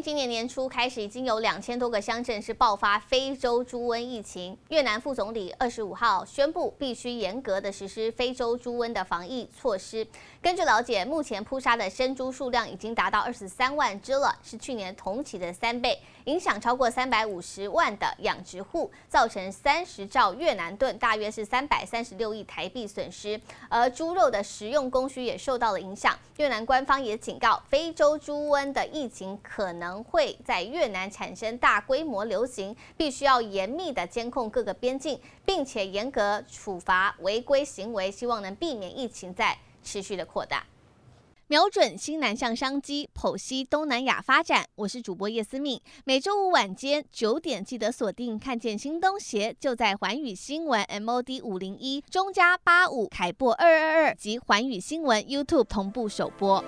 今年年初开始，已经有两千多个乡镇是爆发非洲猪瘟疫情。越南副总理二十五号宣布，必须严格的实施非洲猪瘟的防疫措施。根据了解，目前扑杀的生猪数量已经达到二十三万只了，是去年同期的三倍，影响超过三百五十万的养殖户，造成三十兆越南盾，大约是三百三十六亿台币损失。而猪肉的食用供需也受到了影响。越南官方也警告，非洲猪瘟的疫情可能。能会在越南产生大规模流行，必须要严密的监控各个边境，并且严格处罚违规行为，希望能避免疫情在持续的扩大。瞄准新南向商机，剖析东南亚发展。我是主播叶思敏，每周五晚间九点记得锁定，看见新东协就在环宇新闻 MOD 五零一中加八五凯擘二二二及环宇新闻 YouTube 同步首播。